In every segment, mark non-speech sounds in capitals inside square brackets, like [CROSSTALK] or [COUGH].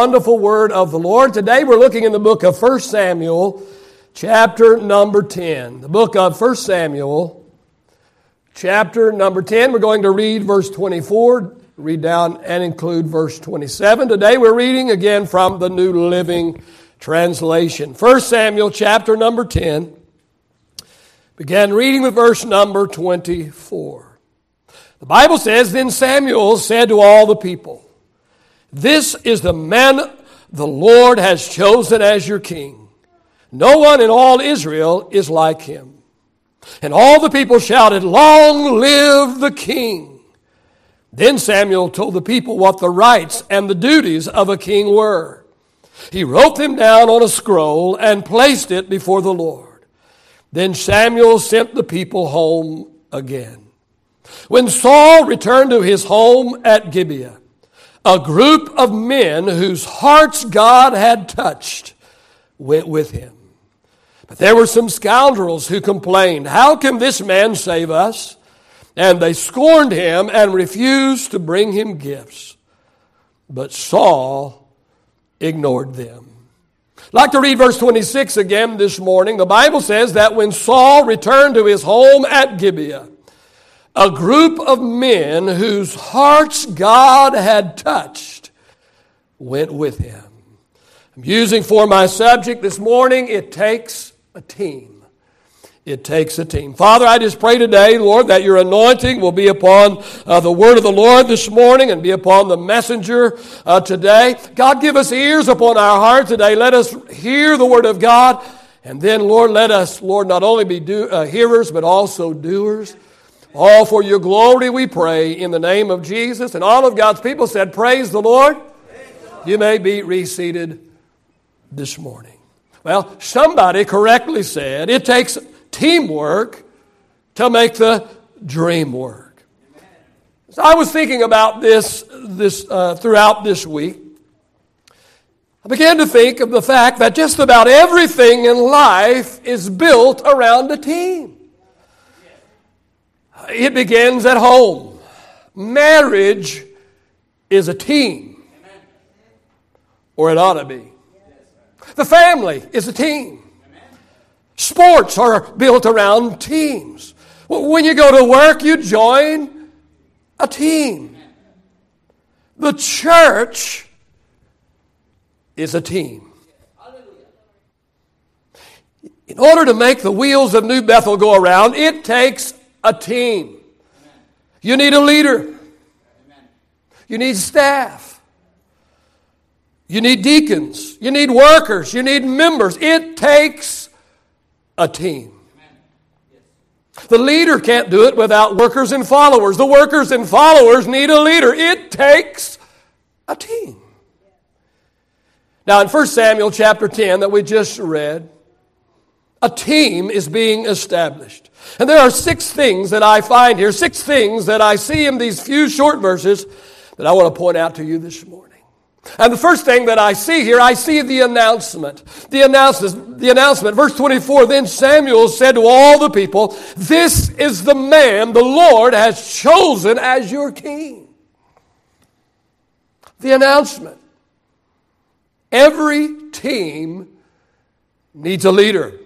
wonderful word of the Lord. Today we're looking in the book of 1 Samuel, chapter number 10. The book of 1 Samuel, chapter number 10. We're going to read verse 24, read down and include verse 27. Today we're reading again from the New Living Translation. 1 Samuel, chapter number 10. Began reading with verse number 24. The Bible says, Then Samuel said to all the people, this is the man the Lord has chosen as your king. No one in all Israel is like him. And all the people shouted, Long live the king! Then Samuel told the people what the rights and the duties of a king were. He wrote them down on a scroll and placed it before the Lord. Then Samuel sent the people home again. When Saul returned to his home at Gibeah, a group of men whose hearts God had touched went with him. But there were some scoundrels who complained, How can this man save us? And they scorned him and refused to bring him gifts. But Saul ignored them. I'd like to read verse 26 again this morning. The Bible says that when Saul returned to his home at Gibeah, a group of men whose hearts God had touched went with him. I'm using for my subject this morning, it takes a team. It takes a team. Father, I just pray today, Lord, that your anointing will be upon uh, the word of the Lord this morning and be upon the messenger uh, today. God, give us ears upon our heart today. Let us hear the word of God. And then, Lord, let us, Lord, not only be do, uh, hearers, but also doers. All for your glory we pray in the name of Jesus. And all of God's people said, Praise the Lord. You may be reseated this morning. Well, somebody correctly said it takes teamwork to make the dream work. So I was thinking about this, this uh, throughout this week. I began to think of the fact that just about everything in life is built around a team. It begins at home. Marriage is a team, or it ought to be. The family is a team. Sports are built around teams. When you go to work, you join a team. The church is a team. In order to make the wheels of New Bethel go around, it takes a team. You need a leader. You need staff. You need deacons. You need workers. You need members. It takes a team. The leader can't do it without workers and followers. The workers and followers need a leader. It takes a team. Now, in 1 Samuel chapter 10 that we just read, a team is being established. And there are six things that I find here, six things that I see in these few short verses that I want to point out to you this morning. And the first thing that I see here, I see the announcement. The announcement, the announcement. Verse 24, then Samuel said to all the people, This is the man the Lord has chosen as your king. The announcement. Every team needs a leader.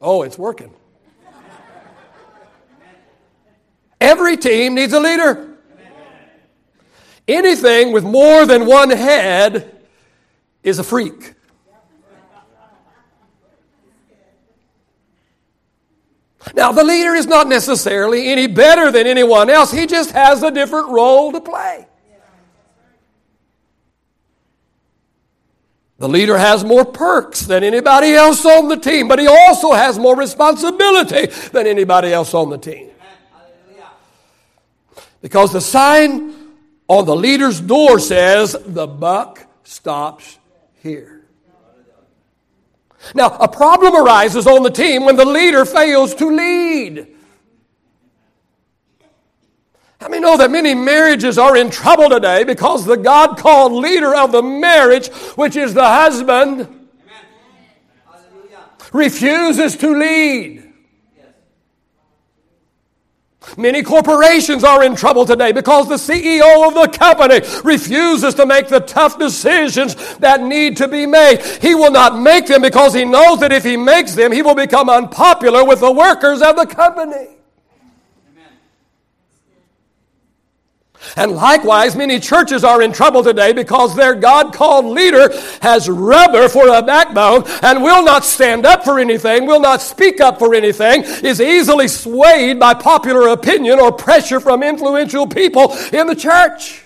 Oh, it's working. Every team needs a leader. Anything with more than one head is a freak. Now, the leader is not necessarily any better than anyone else, he just has a different role to play. The leader has more perks than anybody else on the team, but he also has more responsibility than anybody else on the team. Because the sign on the leader's door says, the buck stops here. Now, a problem arises on the team when the leader fails to lead. How many know that many marriages are in trouble today because the God called leader of the marriage, which is the husband, refuses to lead? Many corporations are in trouble today because the CEO of the company refuses to make the tough decisions that need to be made. He will not make them because he knows that if he makes them, he will become unpopular with the workers of the company. And likewise, many churches are in trouble today because their God called leader has rubber for a backbone and will not stand up for anything, will not speak up for anything, is easily swayed by popular opinion or pressure from influential people in the church.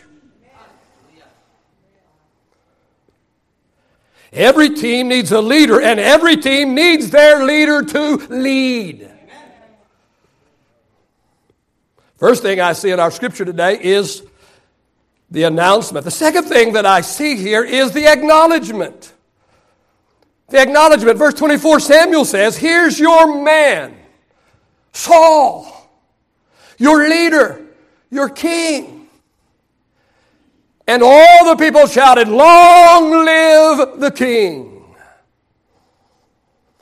Every team needs a leader, and every team needs their leader to lead. First thing I see in our scripture today is the announcement. The second thing that I see here is the acknowledgement. The acknowledgement. Verse 24, Samuel says, Here's your man, Saul, your leader, your king. And all the people shouted, Long live the king.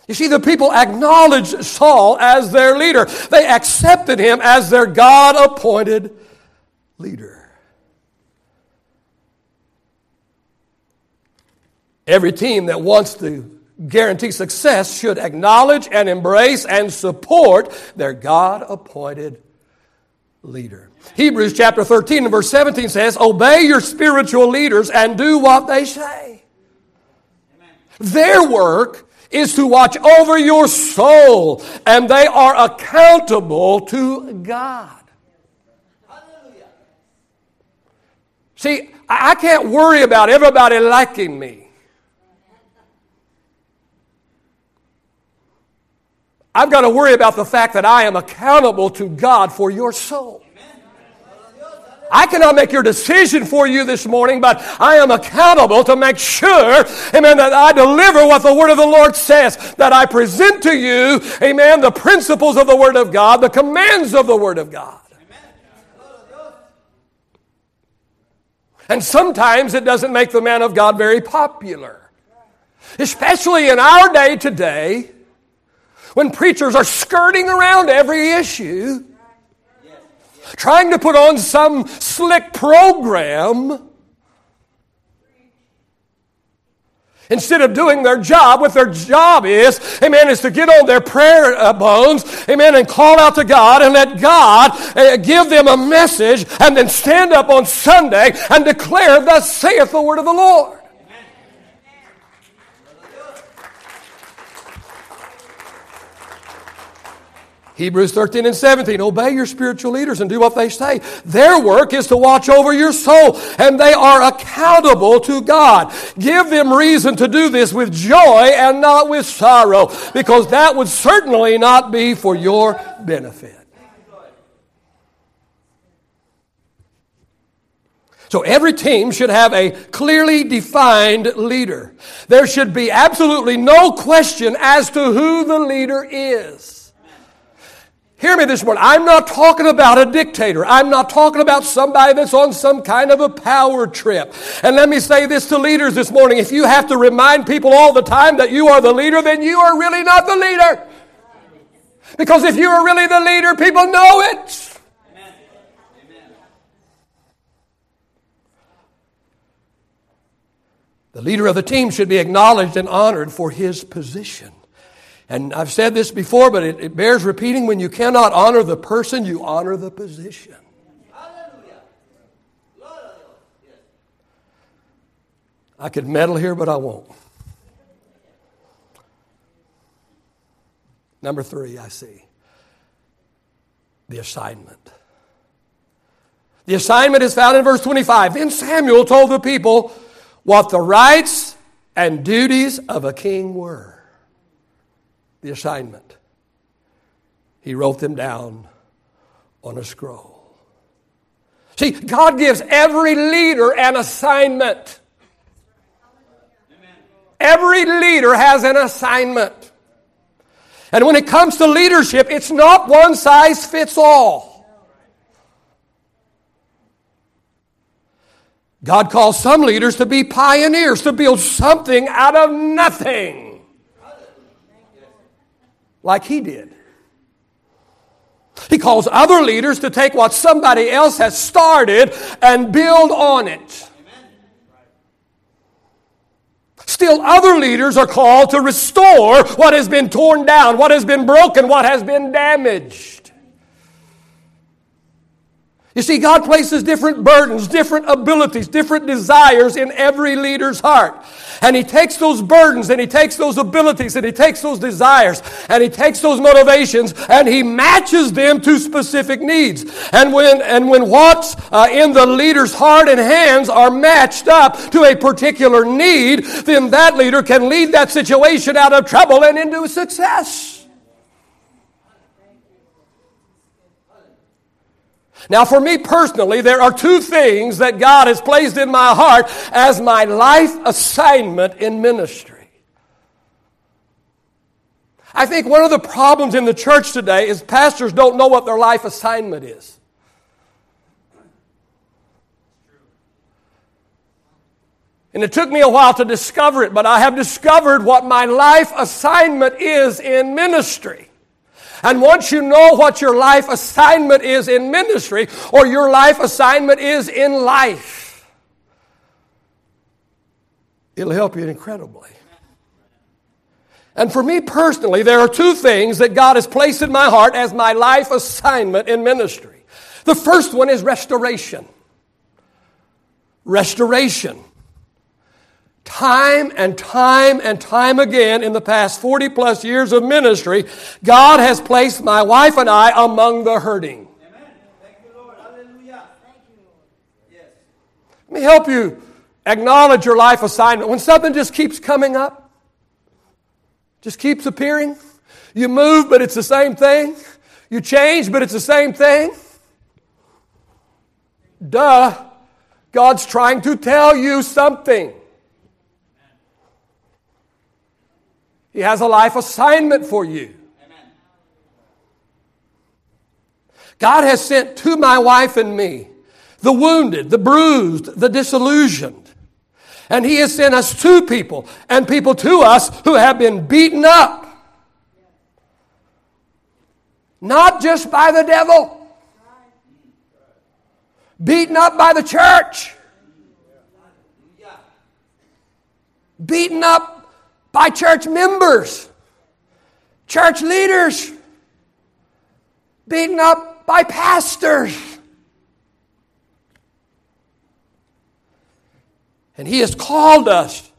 You see, the people acknowledged Saul as their leader. They accepted him as their God appointed leader. Every team that wants to guarantee success should acknowledge and embrace and support their God appointed leader. Hebrews chapter 13 and verse 17 says, Obey your spiritual leaders and do what they say. Amen. Their work is to watch over your soul, and they are accountable to God. See, I can't worry about everybody liking me. I've got to worry about the fact that I am accountable to God for your soul. I cannot make your decision for you this morning, but I am accountable to make sure, amen, that I deliver what the Word of the Lord says, that I present to you, amen, the principles of the Word of God, the commands of the Word of God. And sometimes it doesn't make the man of God very popular. Especially in our day today, when preachers are skirting around every issue trying to put on some slick program instead of doing their job. What their job is, amen, is to get on their prayer uh, bones, amen, and call out to God and let God uh, give them a message and then stand up on Sunday and declare, Thus saith the word of the Lord. Hebrews 13 and 17. Obey your spiritual leaders and do what they say. Their work is to watch over your soul, and they are accountable to God. Give them reason to do this with joy and not with sorrow, because that would certainly not be for your benefit. So every team should have a clearly defined leader. There should be absolutely no question as to who the leader is. Hear me this morning. I'm not talking about a dictator. I'm not talking about somebody that's on some kind of a power trip. And let me say this to leaders this morning. If you have to remind people all the time that you are the leader, then you are really not the leader. Because if you are really the leader, people know it. The leader of the team should be acknowledged and honored for his position. And I've said this before, but it, it bears repeating when you cannot honor the person, you honor the position. Hallelujah. I could meddle here, but I won't. Number three, I see the assignment. The assignment is found in verse 25. Then Samuel told the people what the rights and duties of a king were the assignment. He wrote them down on a scroll. See, God gives every leader an assignment. Every leader has an assignment. And when it comes to leadership, it's not one size fits all. God calls some leaders to be pioneers, to build something out of nothing like he did. He calls other leaders to take what somebody else has started and build on it. Still, other leaders are called to restore what has been torn down, what has been broken, what has been damaged. You see, God places different burdens, different abilities, different desires in every leader's heart. And He takes those burdens and He takes those abilities and He takes those desires and He takes those motivations and He matches them to specific needs. And when, and when what's uh, in the leader's heart and hands are matched up to a particular need, then that leader can lead that situation out of trouble and into success. Now, for me personally, there are two things that God has placed in my heart as my life assignment in ministry. I think one of the problems in the church today is pastors don't know what their life assignment is. And it took me a while to discover it, but I have discovered what my life assignment is in ministry. And once you know what your life assignment is in ministry or your life assignment is in life, it'll help you incredibly. And for me personally, there are two things that God has placed in my heart as my life assignment in ministry. The first one is restoration. Restoration. Time and time and time again in the past 40 plus years of ministry, God has placed my wife and I among the hurting. Amen. Thank you, Lord. Hallelujah. Thank you, Lord. Yes. Let me help you acknowledge your life assignment. When something just keeps coming up, just keeps appearing, you move, but it's the same thing. You change, but it's the same thing. Duh. God's trying to tell you something. He has a life assignment for you. God has sent to my wife and me the wounded, the bruised, the disillusioned. And He has sent us to people and people to us who have been beaten up. Not just by the devil, beaten up by the church, beaten up by church members, church leaders, beaten up by pastors. And He has called us.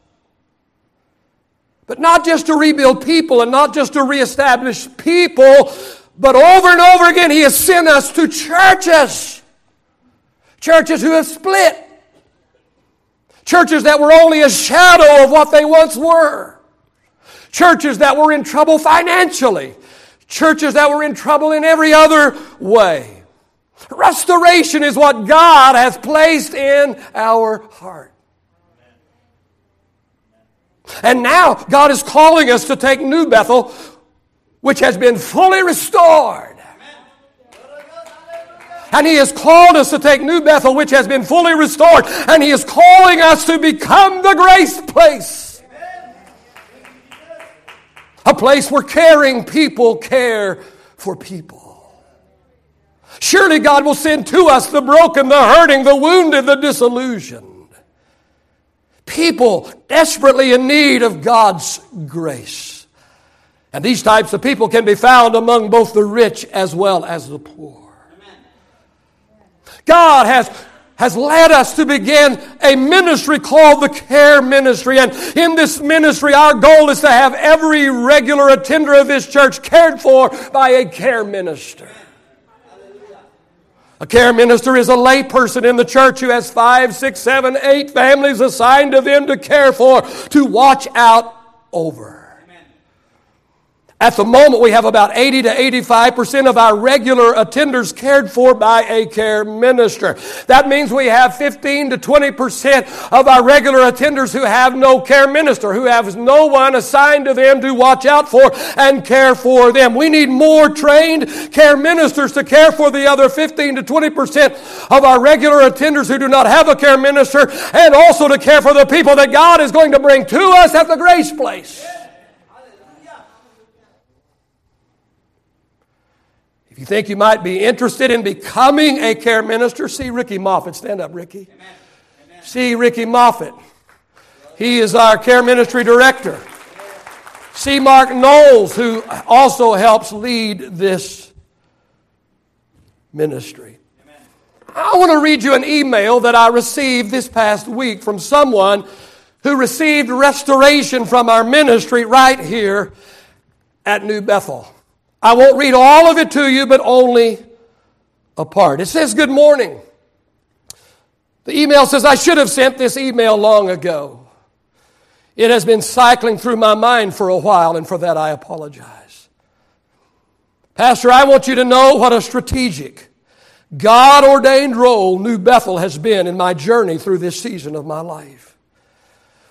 But not just to rebuild people and not just to reestablish people, but over and over again, He has sent us to churches. Churches who have split. Churches that were only a shadow of what they once were. Churches that were in trouble financially. Churches that were in trouble in every other way. Restoration is what God has placed in our heart. And now God is calling us to take New Bethel, which has been fully restored. And He has called us to take New Bethel, which has been fully restored. And He is calling us to become the grace place a place where caring people care for people. Surely God will send to us the broken, the hurting, the wounded, the disillusioned. People desperately in need of God's grace. And these types of people can be found among both the rich as well as the poor. God has has led us to begin a ministry called the Care Ministry. And in this ministry, our goal is to have every regular attender of this church cared for by a care minister. A care minister is a layperson in the church who has five, six, seven, eight families assigned to them to care for, to watch out over. At the moment, we have about 80 to 85% of our regular attenders cared for by a care minister. That means we have 15 to 20% of our regular attenders who have no care minister, who have no one assigned to them to watch out for and care for them. We need more trained care ministers to care for the other 15 to 20% of our regular attenders who do not have a care minister and also to care for the people that God is going to bring to us at the grace place. If you think you might be interested in becoming a care minister, see Ricky Moffat. Stand up, Ricky. Amen. Amen. See Ricky Moffat. He is our care ministry director. See Mark Knowles, who also helps lead this ministry. I want to read you an email that I received this past week from someone who received restoration from our ministry right here at New Bethel. I won't read all of it to you, but only a part. It says, Good morning. The email says, I should have sent this email long ago. It has been cycling through my mind for a while, and for that I apologize. Pastor, I want you to know what a strategic, God ordained role New Bethel has been in my journey through this season of my life.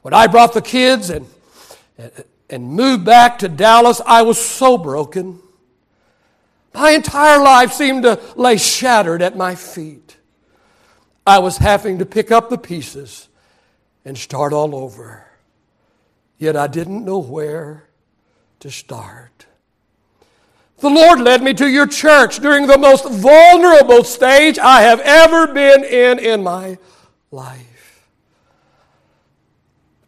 When I brought the kids and, and moved back to Dallas, I was so broken. My entire life seemed to lay shattered at my feet. I was having to pick up the pieces and start all over. Yet I didn't know where to start. The Lord led me to your church during the most vulnerable stage I have ever been in in my life.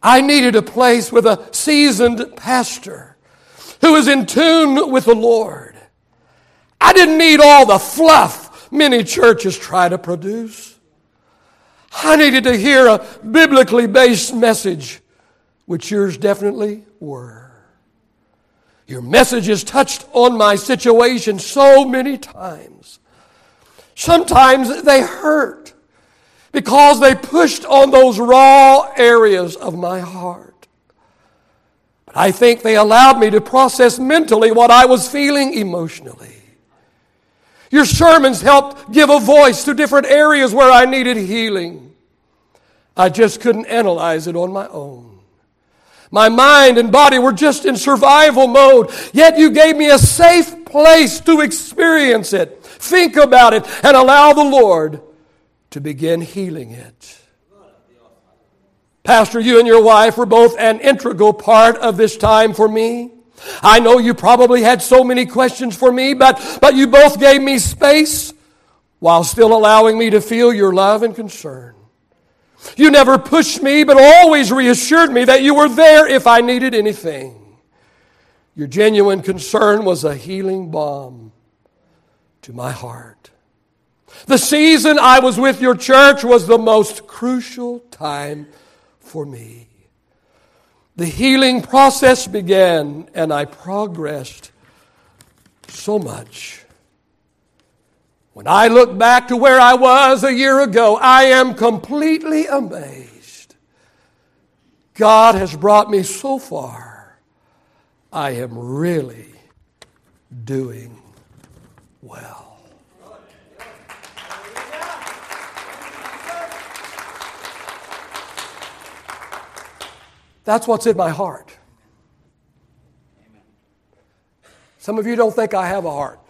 I needed a place with a seasoned pastor who was in tune with the Lord I didn't need all the fluff many churches try to produce. I needed to hear a biblically based message, which yours definitely were. Your messages touched on my situation so many times. Sometimes they hurt because they pushed on those raw areas of my heart. But I think they allowed me to process mentally what I was feeling emotionally. Your sermons helped give a voice to different areas where I needed healing. I just couldn't analyze it on my own. My mind and body were just in survival mode, yet you gave me a safe place to experience it, think about it, and allow the Lord to begin healing it. Pastor, you and your wife were both an integral part of this time for me. I know you probably had so many questions for me, but, but you both gave me space while still allowing me to feel your love and concern. You never pushed me, but always reassured me that you were there if I needed anything. Your genuine concern was a healing balm to my heart. The season I was with your church was the most crucial time for me. The healing process began, and I progressed so much. When I look back to where I was a year ago, I am completely amazed. God has brought me so far. I am really doing well. That's what's in my heart. Some of you don't think I have a heart.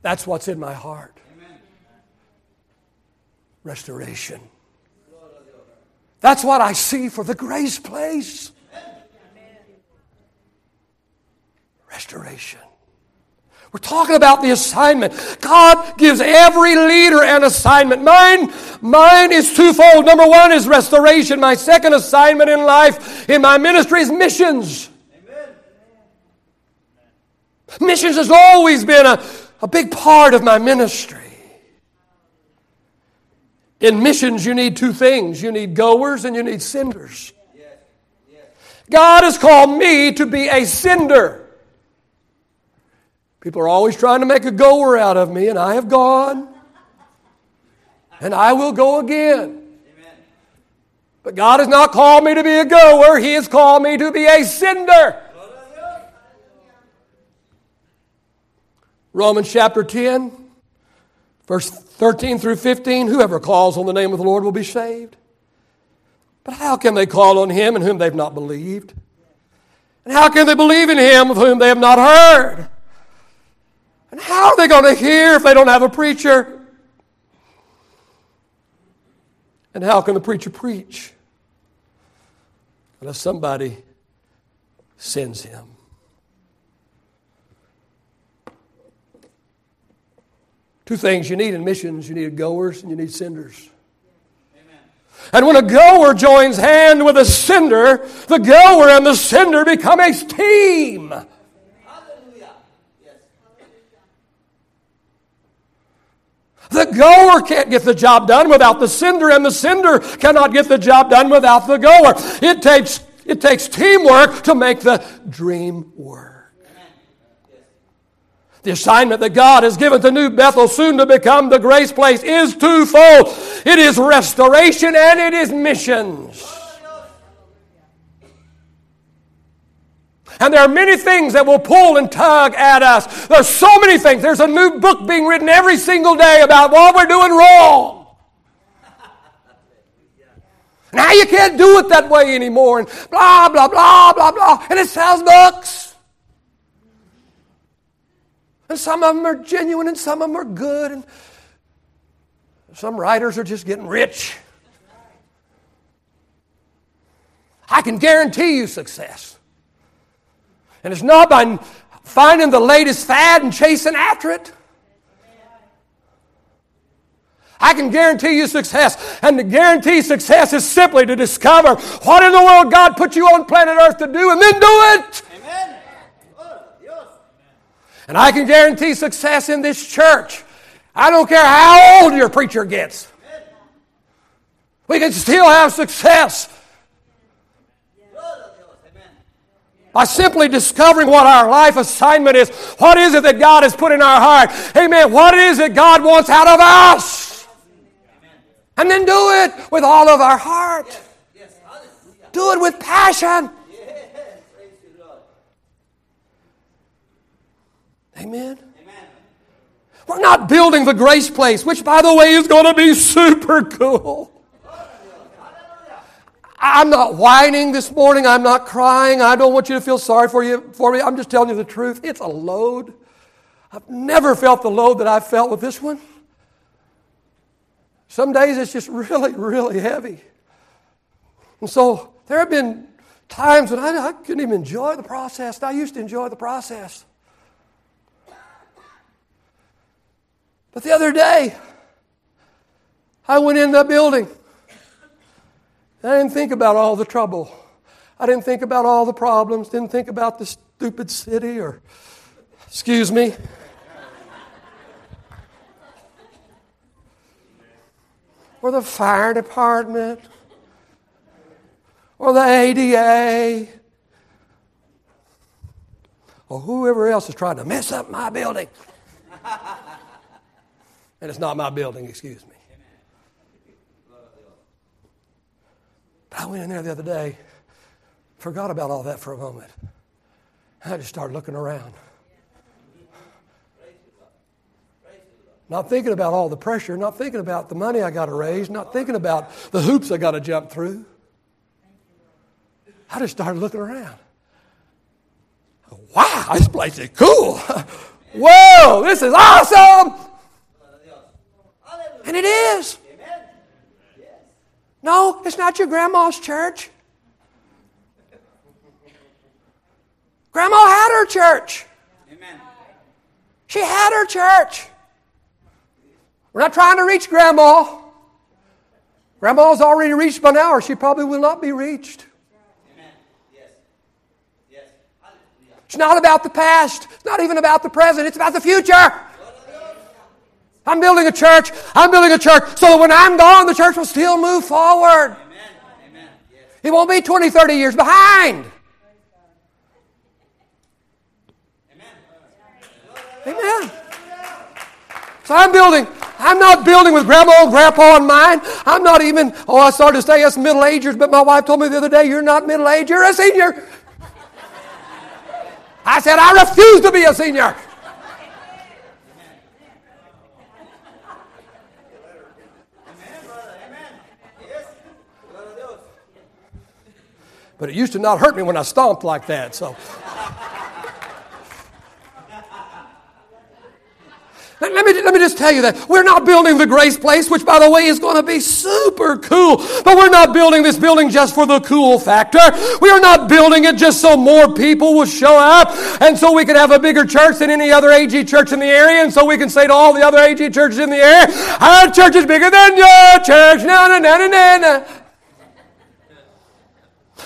That's what's in my heart. Restoration. That's what I see for the grace place. Restoration. We're talking about the assignment. God gives every leader an assignment. Mine, mine is twofold. Number one is restoration. My second assignment in life, in my ministry, is missions. Amen. Missions has always been a, a big part of my ministry. In missions, you need two things you need goers and you need senders. God has called me to be a sender. People are always trying to make a goer out of me, and I have gone. And I will go again. But God has not called me to be a goer, He has called me to be a sender. Romans chapter 10, verse 13 through 15 Whoever calls on the name of the Lord will be saved. But how can they call on Him in whom they've not believed? And how can they believe in Him of whom they have not heard? And how are they going to hear if they don't have a preacher? And how can the preacher preach unless somebody sends him? Two things you need in missions you need goers and you need senders. Amen. And when a goer joins hand with a sender, the goer and the sender become a team. The goer can't get the job done without the sender, and the sender cannot get the job done without the goer. It takes, it takes teamwork to make the dream work. The assignment that God has given to New Bethel, soon to become the grace place, is twofold it is restoration and it is missions. And there are many things that will pull and tug at us. There's so many things. There's a new book being written every single day about what we're doing wrong. Now you can't do it that way anymore, and blah, blah, blah, blah, blah. And it sells books. And some of them are genuine, and some of them are good, and some writers are just getting rich. I can guarantee you success. And it's not by finding the latest fad and chasing after it. I can guarantee you success. And to guarantee success is simply to discover what in the world God put you on planet Earth to do and then do it. Amen. And I can guarantee success in this church. I don't care how old your preacher gets. We can still have success by simply discovering what our life assignment is. What is it that God has put in our heart? Amen. What is it God wants out of us? Amen. And then do it with all of our heart. Do it with passion. Amen. We're not building the grace place, which, by the way, is going to be super cool. I'm not whining this morning. I'm not crying. I don't want you to feel sorry for you for me. I'm just telling you the truth. It's a load. I've never felt the load that I've felt with this one. Some days it's just [LAUGHS] really, really heavy. And so there have been times when I, I couldn't even enjoy the process. I used to enjoy the process. But the other day, I went in the building. I didn't think about all the trouble. I didn't think about all the problems, didn't think about the stupid city or, excuse me. or the fire department, or the ADA, or whoever else is trying to mess up my building. and it's not my building, excuse me. I went in there the other day, forgot about all that for a moment. I just started looking around. Not thinking about all the pressure, not thinking about the money I got to raise, not thinking about the hoops I got to jump through. I just started looking around. Wow, this place is cool. [LAUGHS] Whoa, this is awesome. And it is. No, it's not your grandma's church. Grandma had her church. Amen. She had her church. We're not trying to reach grandma. Grandma's already reached by now, or she probably will not be reached. Amen. Yes. Yes. It's not about the past. It's not even about the present. It's about the future. I'm building a church. I'm building a church so that when I'm gone, the church will still move forward. Amen. Yes. It won't be 20, 30 years behind. Amen. Amen. So I'm building. I'm not building with grandma and grandpa in mind. I'm not even, oh, I started to say us middle agers, but my wife told me the other day, you're not middle aged, you're a senior. I said, I refuse to be a senior. But it used to not hurt me when I stomped like that. So. Let me, let me just tell you that we're not building the Grace Place, which, by the way, is going to be super cool. But we're not building this building just for the cool factor. We are not building it just so more people will show up and so we can have a bigger church than any other AG church in the area. And so we can say to all the other AG churches in the area, our church is bigger than your church. No, no, no, no, no, no.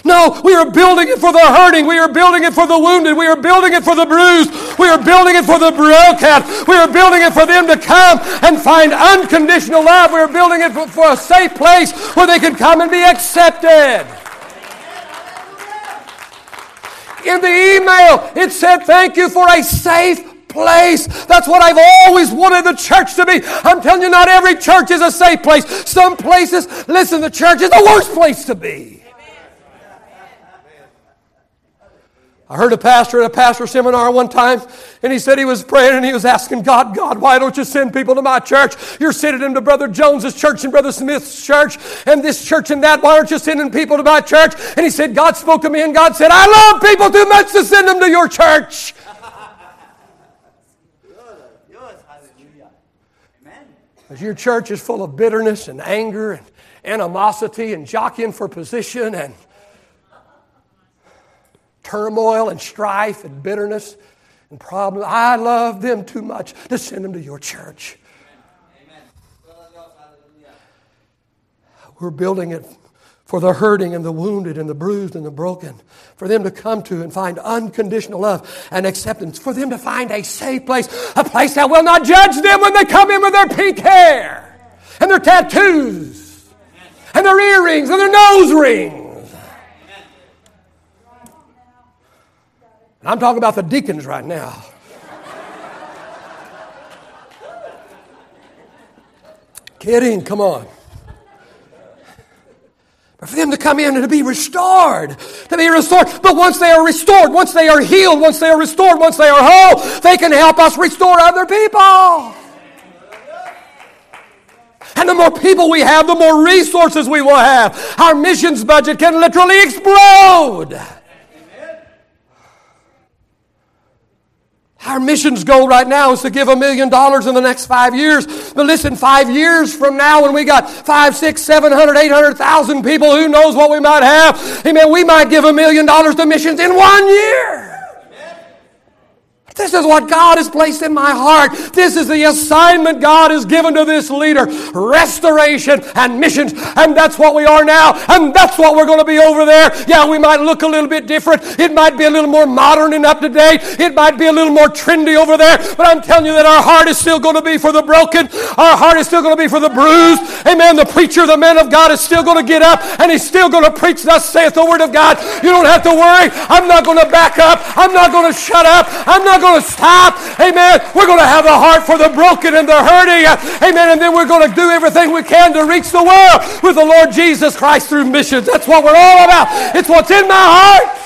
No, we are building it for the hurting. We are building it for the wounded. We are building it for the bruised. We are building it for the broken. We are building it for them to come and find unconditional love. We are building it for, a safe place where they can come and be accepted. In the email, it said, Thank you for a safe place. That's what I've always wanted the church to be. I'm telling you, not every church is a safe place. Some places, listen, the church is the worst place to be. I heard a pastor at a pastor seminar one time, and he said he was praying and he was asking God, God, why don't you send people to my church? You're sending them to Brother Jones's church and Brother Smith's church and this church and that. Why aren't you sending people to my church? And he said, God spoke to me and God said, I love people too much to send them to your church. [LAUGHS] As your church is full of bitterness and anger and animosity and jockeying for position and turmoil and strife and bitterness and problems. I love them too much to send them to your church. We're building it for the hurting and the wounded and the bruised and the broken, for them to come to and find unconditional love and acceptance, for them to find a safe place, a place that will not judge them when they come in with their pink hair and their tattoos and their earrings and their nose rings. I'm talking about the deacons right now. Kidding, come on. But for them to come in and to be restored, to be restored. But once they are restored, once they are healed, once they are restored, once they are whole, they can help us restore other people. And the more people we have, the more resources we will have. Our missions budget can literally explode. Our missions goal right now is to give a million dollars in the next five years. But listen, five years from now, when we got five, six, seven hundred, eight hundred thousand people, who knows what we might have? Amen. We might give a million dollars to missions in one year. This is what God has placed in my heart. This is the assignment God has given to this leader restoration and missions. And that's what we are now. And that's what we're going to be over there. Yeah, we might look a little bit different. It might be a little more modern and up to date. It might be a little more trendy over there. But I'm telling you that our heart is still going to be for the broken. Our heart is still going to be for the bruised. Amen. The preacher, the man of God, is still going to get up and he's still going to preach, thus saith the word of God. You don't have to worry. I'm not going to back up. I'm not going to shut up. I'm not going going to stop. Amen. We're going to have a heart for the broken and the hurting. Amen. And then we're going to do everything we can to reach the world with the Lord Jesus Christ through missions. That's what we're all about. It's what's in my heart.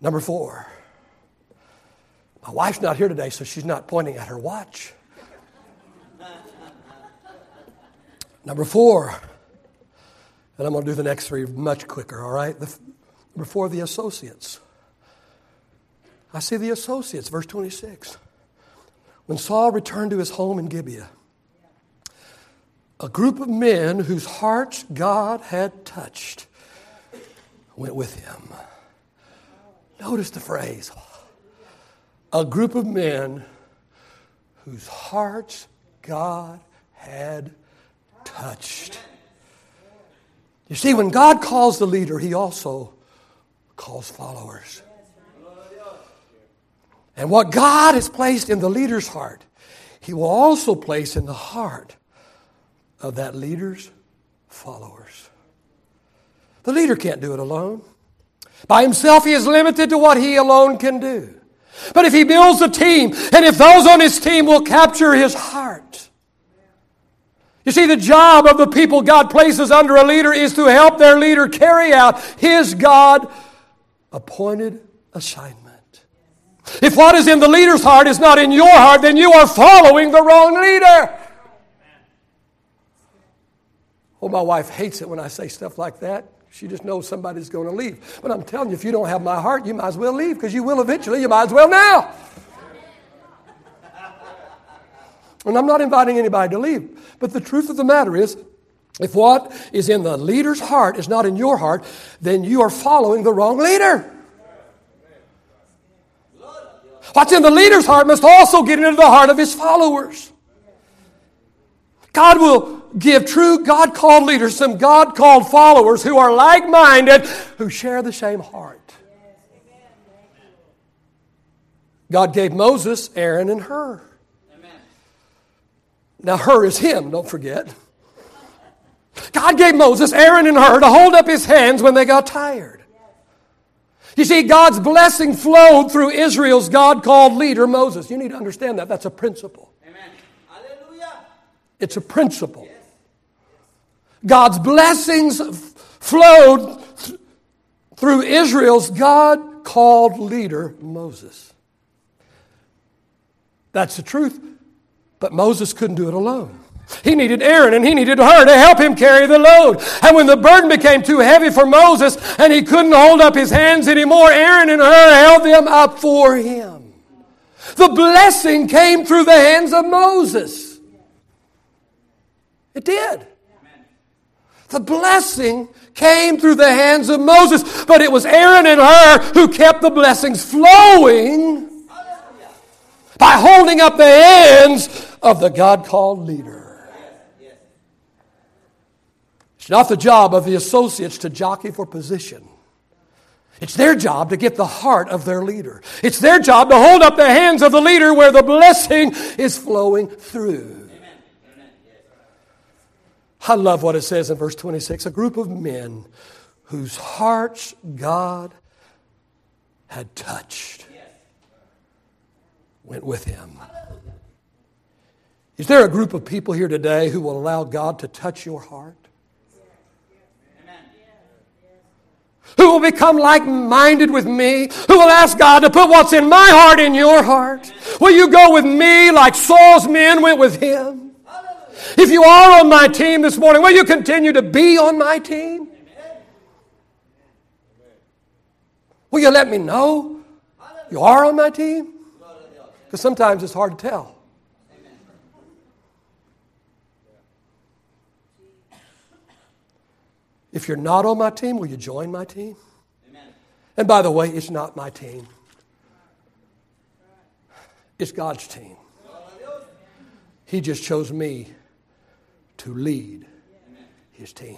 Number four. My wife's not here today, so she's not pointing at her watch. Number four, and I'm going to do the next three much quicker, all right? The, number four, the associates. I see the associates, verse 26. When Saul returned to his home in Gibeah, a group of men whose hearts God had touched went with him. Notice the phrase a group of men whose hearts God had touched. You see, when God calls the leader, he also calls followers. And what God has placed in the leader's heart, he will also place in the heart of that leader's followers. The leader can't do it alone. By himself, he is limited to what he alone can do. But if he builds a team, and if those on his team will capture his heart, you see, the job of the people God places under a leader is to help their leader carry out his God appointed assignment. If what is in the leader's heart is not in your heart, then you are following the wrong leader. Oh, my wife hates it when I say stuff like that She just knows somebody's going to leave. But I'm telling you, if you don't have my heart, you might as well leave because you will eventually. You might as well now. And I'm not inviting anybody to leave. But the truth of the matter is, if what is in the leader's heart is not in your heart, then you are following the wrong leader. What's in the leader's heart must also get into the heart of his followers. God will give true God called leaders some God called followers who are like minded, who share the same heart. God gave Moses, Aaron, and Hur. Now, Hur is him, don't forget. God gave Moses, Aaron, and Hur to hold up his hands when they got tired. You see, God's blessing flowed through Israel's God called leader, Moses. You need to understand that. That's a principle. Amen. Hallelujah. It's a principle. God's blessings flowed th- through Israel's God called leader, Moses. That's the truth. But Moses couldn't do it alone. He needed Aaron and he needed Hur to help him carry the load. And when the burden became too heavy for Moses and he couldn't hold up his hands anymore, Aaron and Hur held them up for him. The blessing came through the hands of Moses. It did. The blessing came through the hands of Moses, but it was Aaron and Hur who kept the blessings flowing by holding up the hands of the God called leader. It's not the job of the associates to jockey for position. It's their job to get the heart of their leader. It's their job to hold up the hands of the leader where the blessing is flowing through. I love what it says in verse 26 a group of men whose hearts God had touched went with him. Is there a group of people here today who will allow God to touch your heart? who will become like minded with me, who will ask God to put what's in my heart in your heart. Will you go with me like Saul's men went with him? If you are on my team this morning, will you continue to be on my team? Will you let me know you are on my team? Because sometimes it's hard to tell. If you're not on my team, will you join my team? Amen. And by the way, it's not my team, it's God's team. He just chose me to lead his team.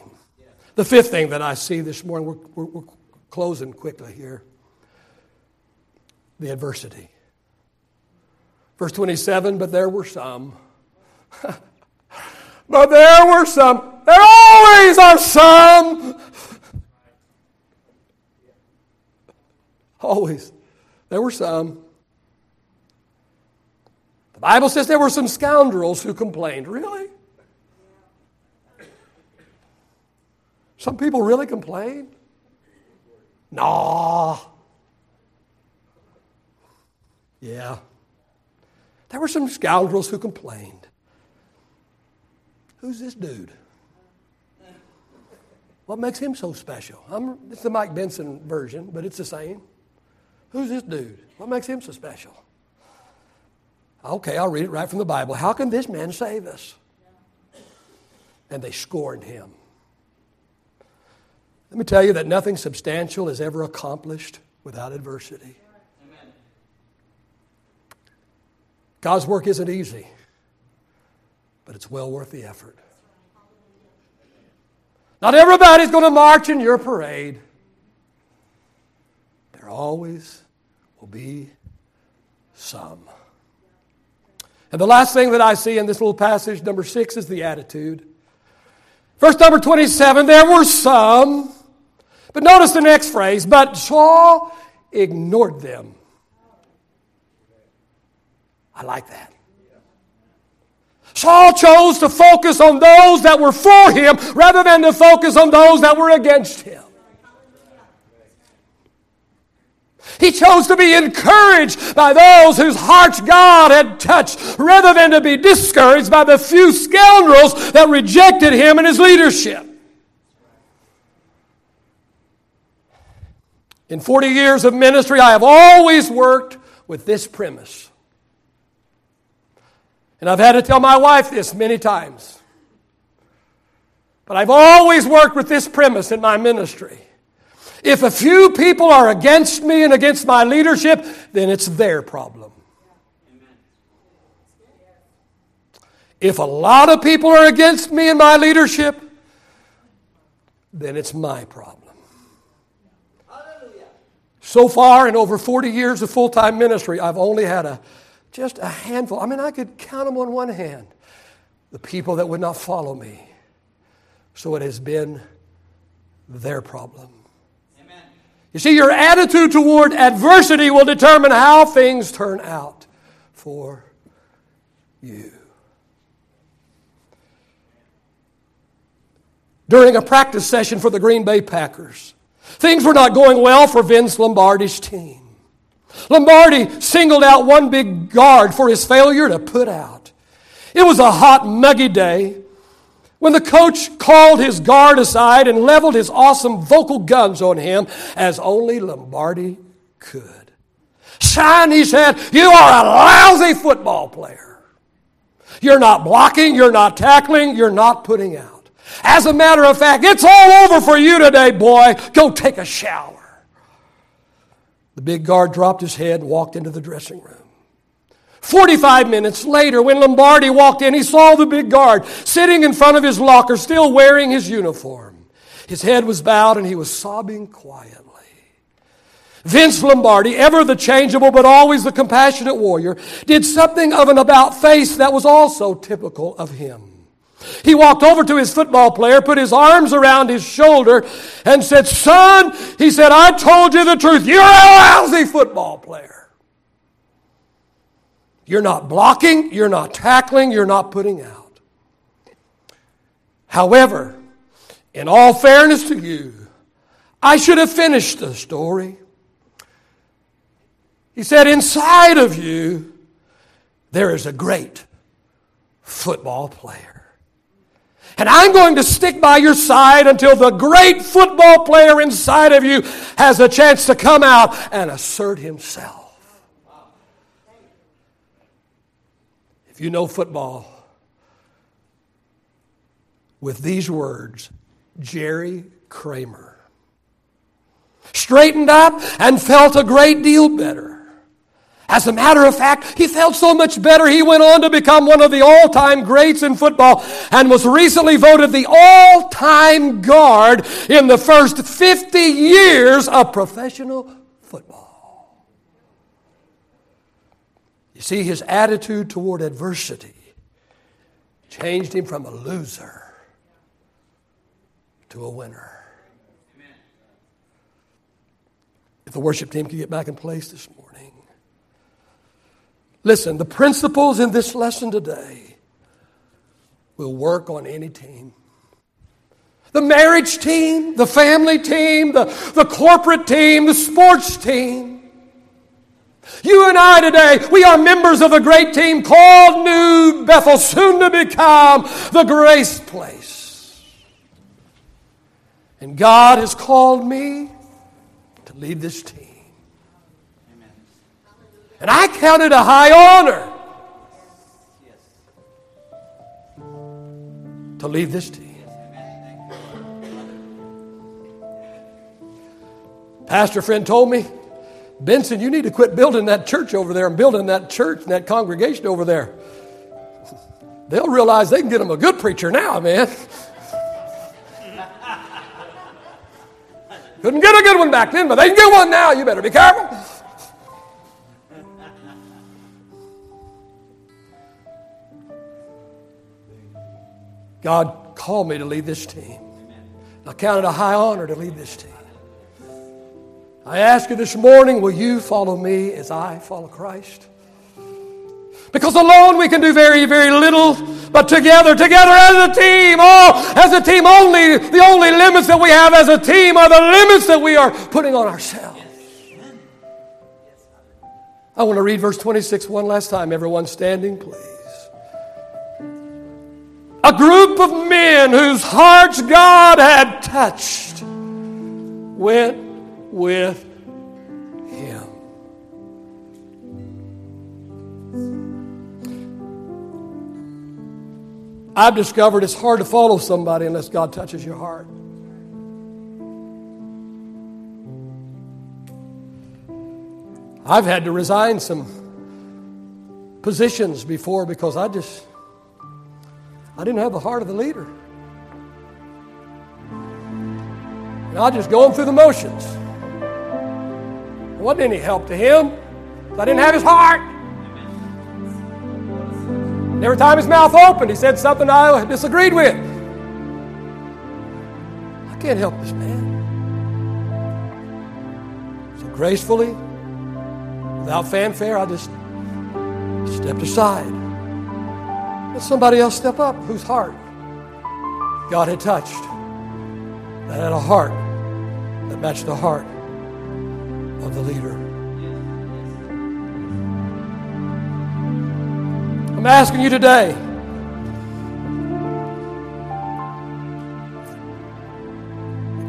The fifth thing that I see this morning, we're, we're, we're closing quickly here the adversity. Verse 27 But there were some. [LAUGHS] but there were some there always are some. Always. There were some. The Bible says there were some scoundrels who complained. Really? Some people really complain? Nah. Yeah. There were some scoundrels who complained. Who's this dude? What makes him so special? I'm, it's the Mike Benson version, but it's the same. Who's this dude? What makes him so special? Okay, I'll read it right from the Bible. How can this man save us? And they scorned him. Let me tell you that nothing substantial is ever accomplished without adversity. God's work isn't easy, but it's well worth the effort. Not everybody's going to march in your parade. There always will be some. And the last thing that I see in this little passage, number six, is the attitude. Verse number 27 there were some, but notice the next phrase, but Saul ignored them. I like that. Saul chose to focus on those that were for him rather than to focus on those that were against him. He chose to be encouraged by those whose hearts God had touched rather than to be discouraged by the few scoundrels that rejected him and his leadership. In 40 years of ministry, I have always worked with this premise. And I've had to tell my wife this many times. But I've always worked with this premise in my ministry. If a few people are against me and against my leadership, then it's their problem. If a lot of people are against me and my leadership, then it's my problem. So far, in over 40 years of full time ministry, I've only had a, just a handful. I mean, I could count them on one hand. The people that would not follow me. So it has been their problem. Amen. You see, your attitude toward adversity will determine how things turn out for you. during a practice session for the Green Bay Packers. Things were not going well for Vince Lombardi's team. Lombardi singled out one big guard for his failure to put out. It was a hot, muggy day when the coach called his guard aside and leveled his awesome vocal guns on him as only Lombardi could. Son, he said, you are a lousy football player. You're not blocking, you're not tackling, you're not putting out. As a matter of fact, it's all over for you today, boy. Go take a shower. The big guard dropped his head and walked into the dressing room. 45 minutes later, when Lombardi walked in, he saw the big guard sitting in front of his locker, still wearing his uniform. His head was bowed and he was sobbing quietly. Vince Lombardi, ever the changeable but always the compassionate warrior, did something of an about face that was also typical of him. He walked over to his football player, put his arms around his shoulder, and said, Son, he said, I told you the truth. You're a lousy football player. You're not blocking, you're not tackling, you're not putting out. However, in all fairness to you, I should have finished the story. He said, Inside of you, there is a great football player. And I'm going to stick by your side until the great football player inside of you has a chance to come out and assert himself. If you know football, with these words, Jerry Kramer straightened up and felt a great deal better. As a matter of fact, he felt so much better, he went on to become one of the all time greats in football and was recently voted the all time guard in the first 50 years of professional football. You see, his attitude toward adversity changed him from a loser to a winner. If the worship team could get back in place this morning. Listen, the principles in this lesson today will work on any team. The marriage team, the family team, the, the corporate team, the sports team. You and I today, we are members of a great team called New Bethel, soon to become the Grace Place. And God has called me to lead this team. And I count it a high honor to leave this to you. Pastor friend told me, Benson, you need to quit building that church over there and building that church and that congregation over there. They'll realize they can get them a good preacher now, man. Couldn't get a good one back then, but they can get one now. You better be careful. God called me to lead this team. I count it a high honor to lead this team. I ask you this morning, will you follow me as I follow Christ? Because alone we can do very, very little, but together, together as a team, oh, as a team, only the only limits that we have as a team are the limits that we are putting on ourselves. I want to read verse 26 one last time. Everyone standing, please. A group of men whose hearts God had touched went with him. I've discovered it's hard to follow somebody unless God touches your heart. I've had to resign some positions before because I just I didn't have the heart of the leader. And I just going through the motions. It wasn't any help to him. I didn't have his heart. And every time his mouth opened, he said something I disagreed with. I can't help this man. So gracefully, without fanfare, I just stepped aside. Let somebody else step up whose heart God had touched, that had a heart that matched the heart of the leader. I'm asking you today.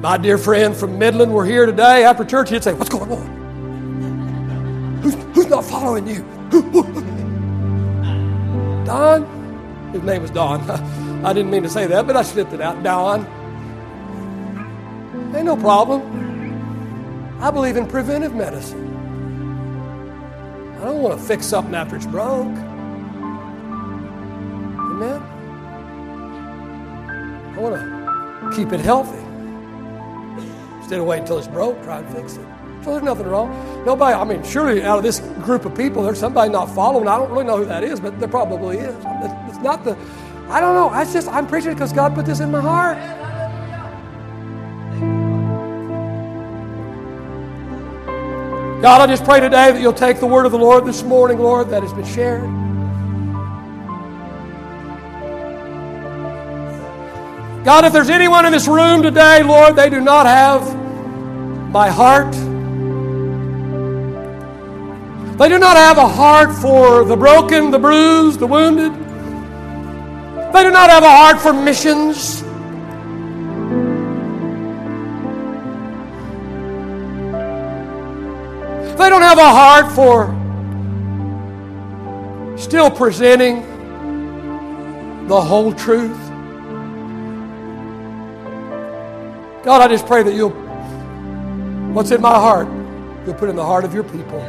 My dear friend from Midland, we're here today after church. He'd say, What's going on? Who's, who's not following you? Don? His name was Don. [LAUGHS] I didn't mean to say that, but I slipped it out. Don. Ain't no problem. I believe in preventive medicine. I don't want to fix something after it's broke. Amen? I want to keep it healthy. Instead of waiting until it's broke, try and fix it. So there's nothing wrong. Nobody, I mean, surely out of this group of people, there's somebody not following. I don't really know who that is, but there probably is. Not the, I don't know. I just, I'm preaching because God put this in my heart. God, I just pray today that you'll take the word of the Lord this morning, Lord, that has been shared. God, if there's anyone in this room today, Lord, they do not have my heart. They do not have a heart for the broken, the bruised, the wounded. They do not have a heart for missions. They don't have a heart for still presenting the whole truth. God, I just pray that you'll, what's in my heart, you'll put in the heart of your people.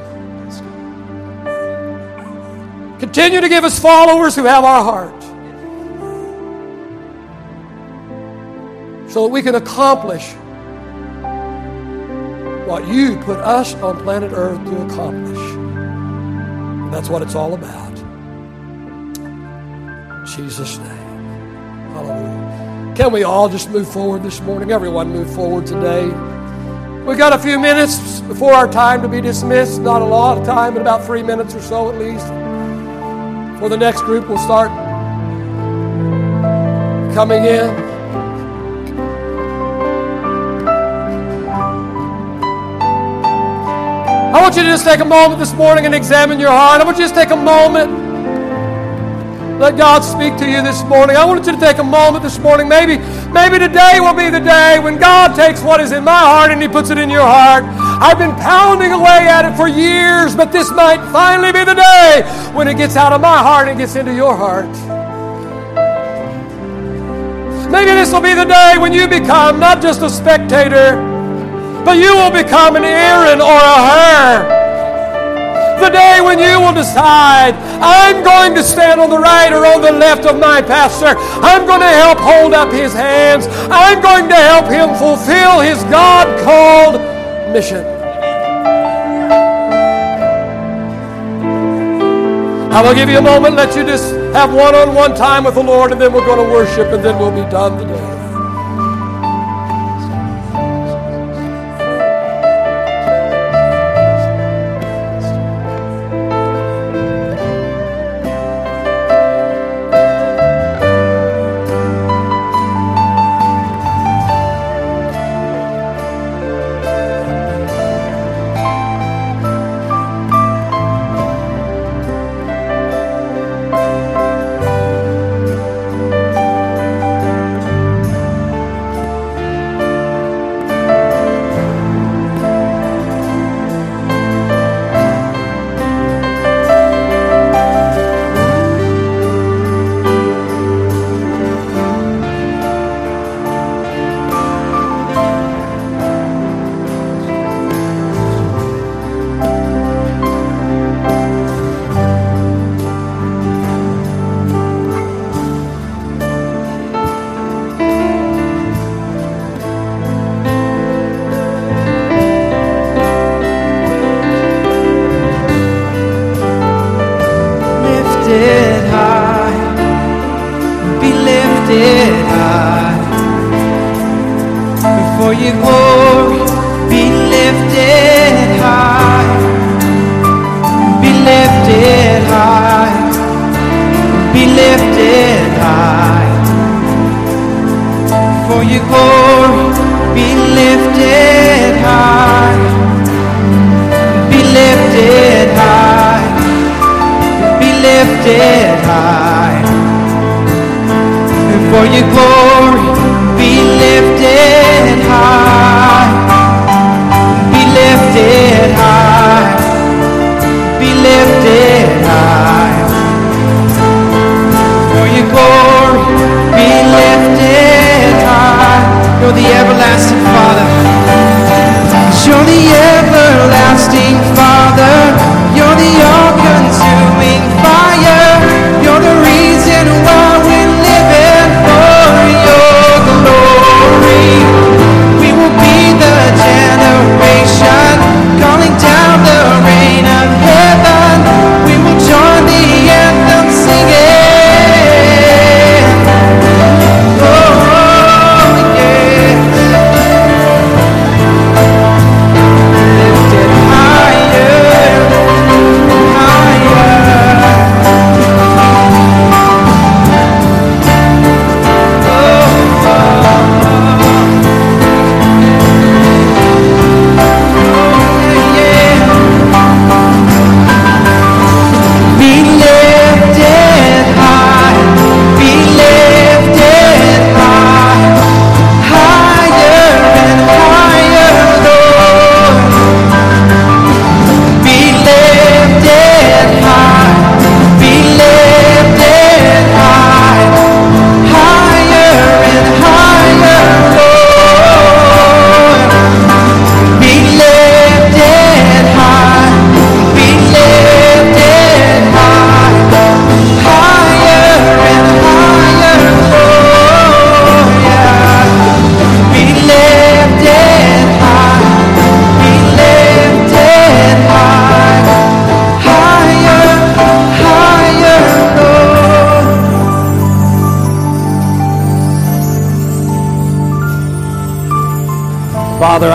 Continue to give us followers who have our heart so that we can accomplish what you put us on planet Earth to accomplish. And that's what it's all about. In Jesus' name. Hallelujah. Can we all just move forward this morning? Everyone move forward today. We've got a few minutes before our time to be dismissed. Not a lot of time, but about three minutes or so at least. For the next group, we'll start coming in. I want you to just take a moment this morning and examine your heart. I want you to just take a moment. Let God speak to you this morning. I want you to take a moment this morning. Maybe, maybe today will be the day when God takes what is in my heart and He puts it in your heart. I've been pounding away at it for years, but this might finally be the day when it gets out of my heart and gets into your heart. Maybe this will be the day when you become not just a spectator but you will become an Aaron or a Hur. The day when you will decide, I'm going to stand on the right or on the left of my pastor. I'm going to help hold up his hands. I'm going to help him fulfill his God called mission. I will give you a moment, let you just have one on one time with the Lord, and then we're going to worship, and then we'll be done today.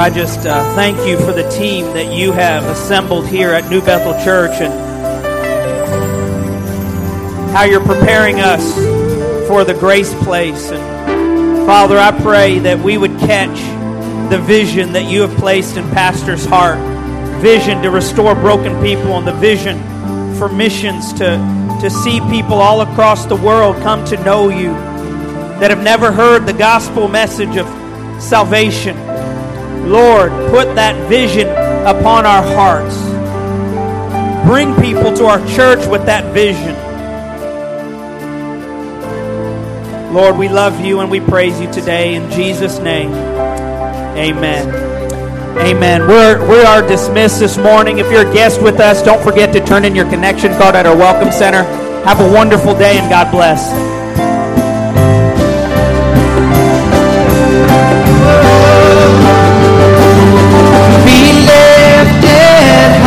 I just uh, thank you for the team that you have assembled here at New Bethel Church and how you're preparing us for the grace place. And Father, I pray that we would catch the vision that you have placed in Pastor's heart vision to restore broken people and the vision for missions to, to see people all across the world come to know you that have never heard the gospel message of salvation. Lord, put that vision upon our hearts. Bring people to our church with that vision. Lord, we love you and we praise you today in Jesus' name. Amen. Amen. We're, we are dismissed this morning. If you're a guest with us, don't forget to turn in your connection card at our Welcome Center. Have a wonderful day and God bless. Yeah.